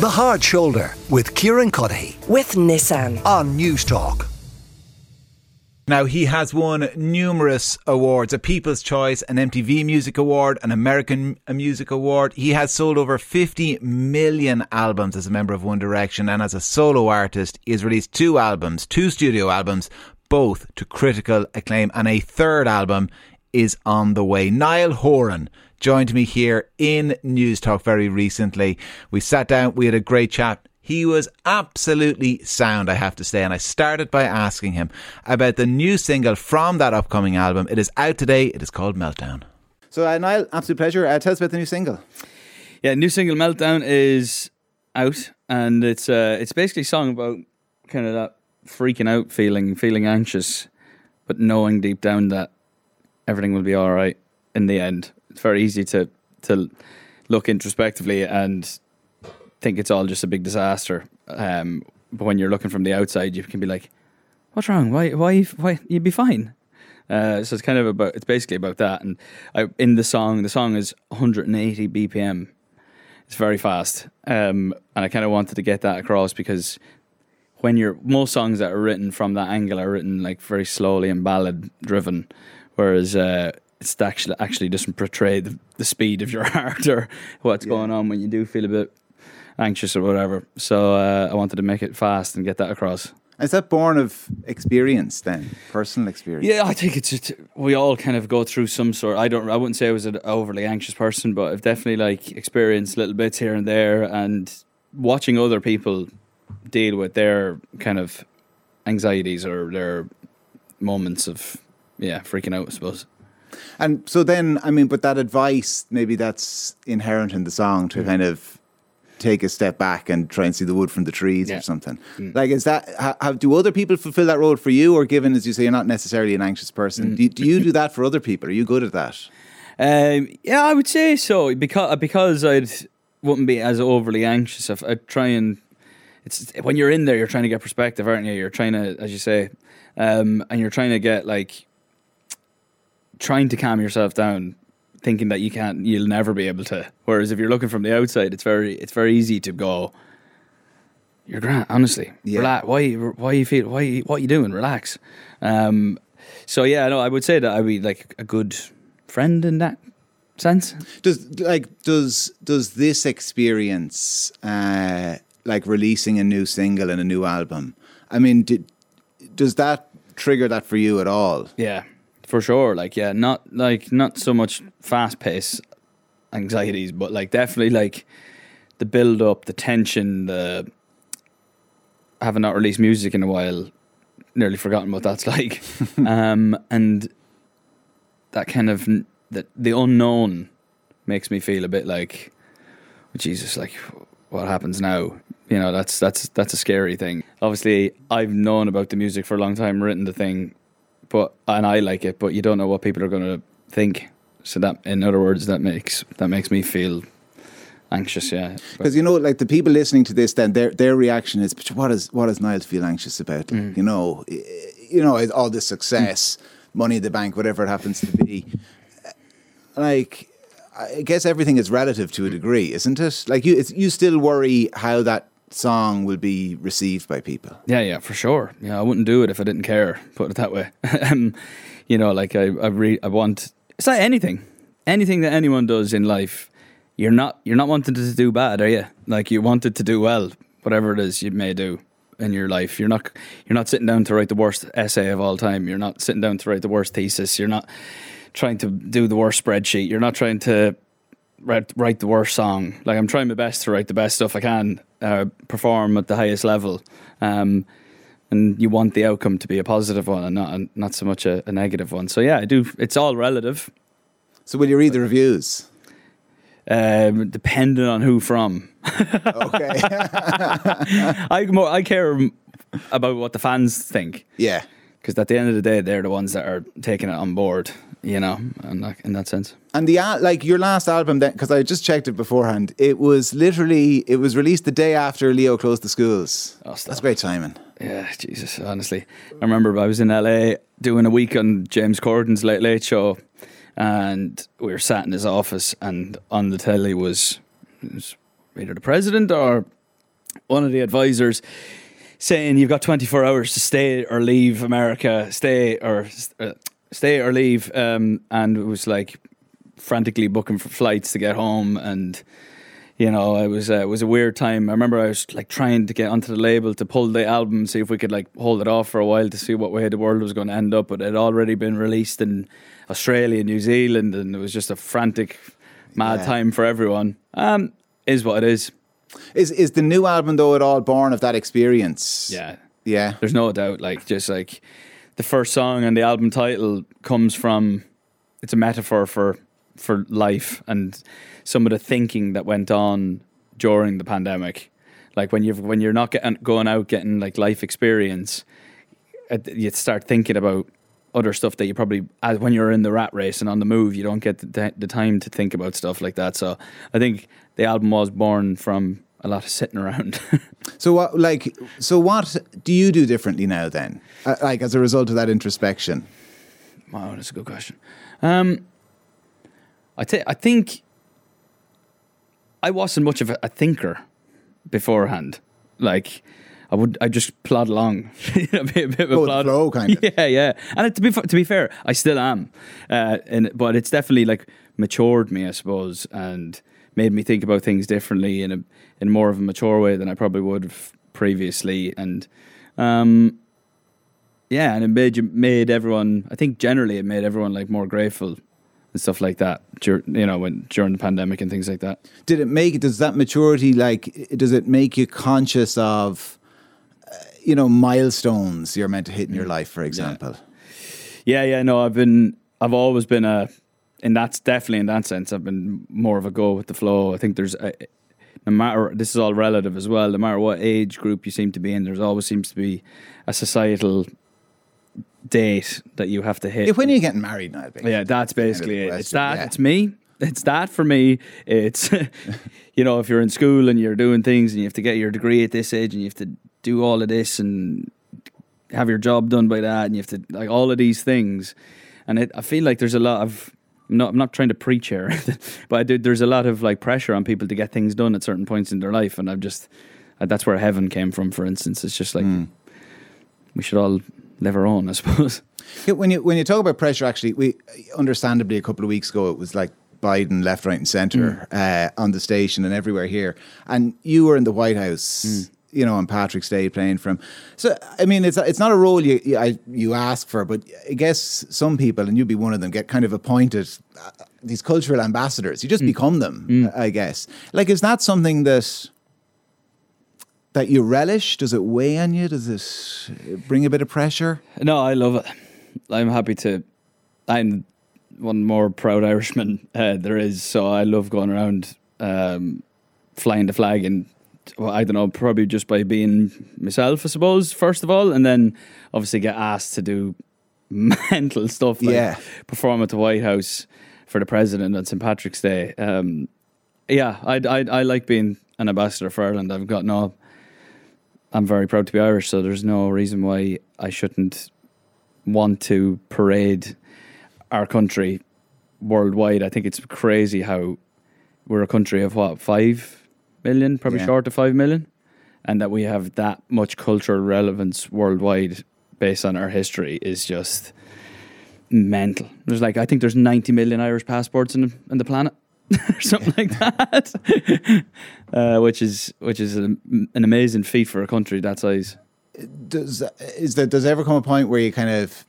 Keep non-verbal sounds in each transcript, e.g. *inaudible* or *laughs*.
The Hard Shoulder with Kieran Cuddihy with Nissan. on Newstalk. Now, he has won numerous awards a People's Choice, an MTV Music Award, an American Music Award. He has sold over 50 million albums as a member of One Direction, and as a solo artist, he has released two albums, two studio albums, both to critical acclaim, and a third album is on the way. Niall Horan joined me here in Newstalk very recently. We sat down, we had a great chat. He was absolutely sound, I have to say. And I started by asking him about the new single from that upcoming album. It is out today. It is called Meltdown. So, uh, Niall, absolute pleasure. Uh, tell us about the new single. Yeah, new single Meltdown is out, and it's uh, it's basically a song about kind of that freaking out feeling, feeling anxious, but knowing deep down that everything will be all right in the end. Very easy to to look introspectively and think it's all just a big disaster. Um, but when you're looking from the outside, you can be like, "What's wrong? Why? Why? Why? You'd be fine." Uh, so it's kind of about it's basically about that. And I, in the song, the song is 180 BPM. It's very fast, um, and I kind of wanted to get that across because when you're most songs that are written from that angle are written like very slowly and ballad driven, whereas uh, it's actually actually doesn't portray the, the speed of your *laughs* heart or what's going on when you do feel a bit anxious or whatever. So uh, I wanted to make it fast and get that across. Is that born of experience then? Personal experience? Yeah, I think it's just, we all kind of go through some sort. I don't. I wouldn't say I was an overly anxious person, but I've definitely like experienced little bits here and there, and watching other people deal with their kind of anxieties or their moments of yeah freaking out. I suppose. And so then, I mean, but that advice, maybe that's inherent in the song to kind of take a step back and try and see the wood from the trees Yeah. or something. Mm. Like, is that, ha- have, do other people fulfill that role for you? Or given, as you say, you're not necessarily an anxious Mm. person, do, do you do that for other people? Are you good at that? Um, yeah, I would say so because because I wouldn't be as overly anxious. If I try and it's when you're in there, you're trying to get perspective, aren't you? You're trying to, as you say, um, and you're trying to get like trying to calm yourself down, thinking that you can't, you'll never be able to. Whereas if you're looking from the outside, it's very it's very easy to go. You're grand, honestly. Yeah. Relax. Why? Why you feel? Why? What are you doing? Relax. Um, so yeah, no, I would say that I'd be like a good friend in that sense. Does like does does this experience uh, like releasing a new single and a new album? I mean, did, does that trigger that for you at all? Yeah, for sure. Like, yeah, not like not so much fast pace anxieties, but like definitely like the build up, the tension, the having not released music in a while, nearly forgotten what that's *laughs* like, *laughs* um, and that kind of that the unknown makes me feel a bit like Jesus, like what happens now? You know, that's that's that's a scary thing. Obviously, I've known about the music for a long time, written the thing, but and I like it, but you don't know what people are going to think. So that, in other words, that makes that makes me feel anxious. Yeah, Because you know, like the people listening to this, then their their reaction is, "But what does what does Niall feel anxious about? Mm. You know, you know, all the success, money in the bank, whatever it happens to be. Like, I guess everything is relative to a degree, isn't it? Like you, it's, you still worry how that song will be received by people. Yeah, yeah, for sure. Yeah, I wouldn't do it if I didn't care. *laughs* Put it that way. *laughs* um, you know, like I, I, re- I want. It's like anything, anything that anyone does in life. You're not, you're not wanting to do bad, are you? Like you wanted to do well, whatever it is you may do in your life. You're not, you're not sitting down to write the worst essay of all time. You're not sitting down to write the worst thesis. You're not trying to do the worst spreadsheet. You're not trying to write, write the worst song. Like I'm trying my best to write the best stuff I can, uh, perform at the highest level, um, and you want the outcome to be a positive one and not not so much a, a negative one. So yeah, I do. It's all relative, So will you read the reviews? um, depending on who from. Okay. *laughs* I more I care about what the fans think yeah. because at the end of the day, they're the ones that are taking it on board. You know, and that, in that sense. And the like your last album then because I just checked it beforehand. It was literally it was released the day after Leo closed the schools. Oh. That's great timing. Yeah, Jesus, honestly. I remember I was in LA doing a week on James Corden's Late Late Show, and we were sat in his office, and on the telly was, was either the president or one of the advisors saying you've got 24 hours to stay or leave America, stay or uh, stay or leave, um, and it was like frantically booking for flights to get home and you know, it was uh, it was a weird time. I remember I was like trying to get onto the label to pull the album, see if we could like hold it off for a while to see what way the world was going to end up. But it had already been released in Australia, New Zealand, and it was just a frantic, mad Yeah. time for everyone. Um, is what it is. Is is the new album though at all born of that experience? Yeah, Yeah. there's no doubt. Like just like the first song and the album title comes from, it's a metaphor for for life and some of the thinking that went on during the pandemic. Like when you when you're not getting, going out getting like life experience, uh, you start thinking about other stuff that you probably as when you're in the rat race and on the move, you don't get the, the time to think about stuff like that. So I think the album was born from a lot of sitting around. *laughs* So what like so what do you do differently now then? Uh, like as a result of that introspection? Wow, that's a good question. Um, I thi- I think I wasn't much of a, a thinker beforehand. Like I would, I just plod along, *laughs* a bit, a bit of a Go with the plod. flow, kind of. *laughs* Yeah, yeah. And it, to be to be fair, I still am. Uh, and but it's definitely like matured me, I suppose, and made me think about things differently in a in more of a mature way than I probably would have previously. And um, yeah, and it made you made everyone. I think generally it made everyone like more grateful and stuff like that. Dur- you know, when during the pandemic and things like that. Did it make does that maturity like does it make you conscious of uh, you know milestones you're meant to hit in your life for example? Yeah, yeah. No, I've been. I've always been a. And that's definitely in that sense. I've been more of a go with the flow. I think there's. A, no matter this is all relative as well. No matter what age group you seem to be in, there's always seems to be a societal date that you have to hit. When you're getting married now, baby. Yeah, that's basically it. It's that. yeah. It's me. It's that for me. It's *laughs* you know, if you're in school and you're doing things and you have to get your degree at this age and you have to do all of this and have your job done by that and you have to like all of these things. And it, I feel like there's a lot of I'm not, I'm not trying to preach here, *laughs* but I do, there's a lot of like pressure on people to get things done at certain points in their life, and I've just that's where heaven came from. For instance, it's just like Hmm. we should all live own, I suppose. Yeah, When you when you talk about pressure, actually, we understandably a couple of weeks ago it was like Biden left, right, and centre uh, on the station and everywhere here, and you were in the White House. You know, on Patrick's Day, playing for him. So, I mean, it's it's not a role you you, I, you ask for, but I guess some people, and you'd be one of them, get kind of appointed uh, these cultural ambassadors. You just become them, I guess. Like, is that something that that you relish? Does it weigh on you? Does it bring a bit of pressure? No, I love it. I'm happy to. I'm one more proud Irishman uh, there is, so I love going around um, flying the flag and well, I don't know, probably just by being myself, I suppose. First of all, and then obviously get asked to do *laughs* mental stuff, like Yeah. perform at the White House for the president on St Patrick's Day. Um, yeah, I, I I like being an ambassador for Ireland. I've got no. I'm very proud to be Irish, so there's no reason why I shouldn't want to parade our country worldwide. I think it's crazy how we're a country of what five million, probably Yeah. short of five million, and that we have that much cultural relevance worldwide based on our history is just mental. There's like I think there's 90 million Irish passports in in the planet. *laughs* or something like that, *laughs* uh, which is which is an, an amazing feat for a country that size. does is there does ever come a point where you kind of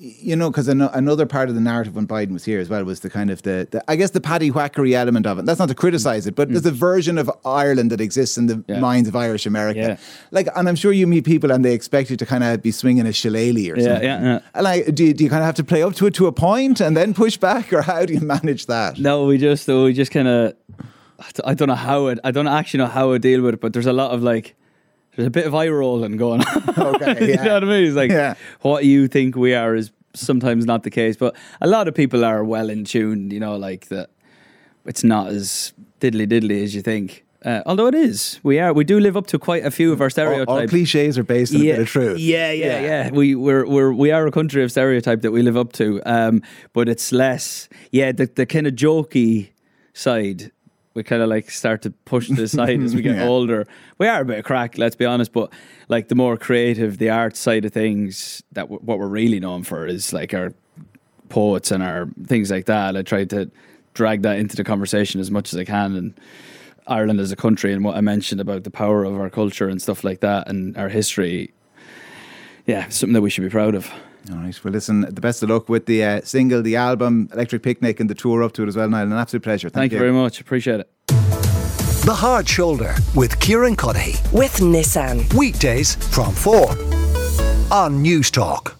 you know because another part of the narrative when Biden was here as well was the kind of the, the I guess the paddy whackery element of it. That's not to criticize it, but there's a version of Ireland that exists in the Mm. Yeah. minds of Irish America. Yeah. Like, and I'm sure you meet people and they expect you to kind of be swinging a shillelagh or Yeah, something. yeah, yeah. And like, do you, do you kind of have to play up to it to a point and then push back, or how do you manage that? No, we just we just kind of I don't know how it I don't actually know how I deal with it, but there's a lot of like there's a bit of eye rolling going on. Okay, *laughs* you yeah. know what I mean? It's like Yeah. what you think we are is sometimes not the case, but a lot of people are well in tune. You know, like that. It's not as diddly diddly as you think. Uh, although it is, we are we do live up to quite a few of our stereotypes. all cliches are based on a bit of truth. Yeah, yeah, Yeah. yeah. We we're we're we are a country of stereotype that we live up to. Um, but it's less. Yeah, the the kind of jokey side We kind of like start to push to the side as we *laughs* get Yeah. older. We are a bit of craic, let's be honest, but like the more creative, the art side of things, that w- what we're really known for is like our poets and our things like that. I try to drag that into the conversation as much as I can and Ireland as a country and what I mentioned about the power of our culture and stuff like that and our history. Yeah, something that we should be proud of. All right. Well, listen, the best of luck with the uh, single, the album, Electric Picnic, and the tour up to it as well, Niall. An absolute pleasure. Thank, you very much. Appreciate it. The Hard Shoulder with Kieran Cuddihy. With Nissan. Weekdays from 4 on Newstalk.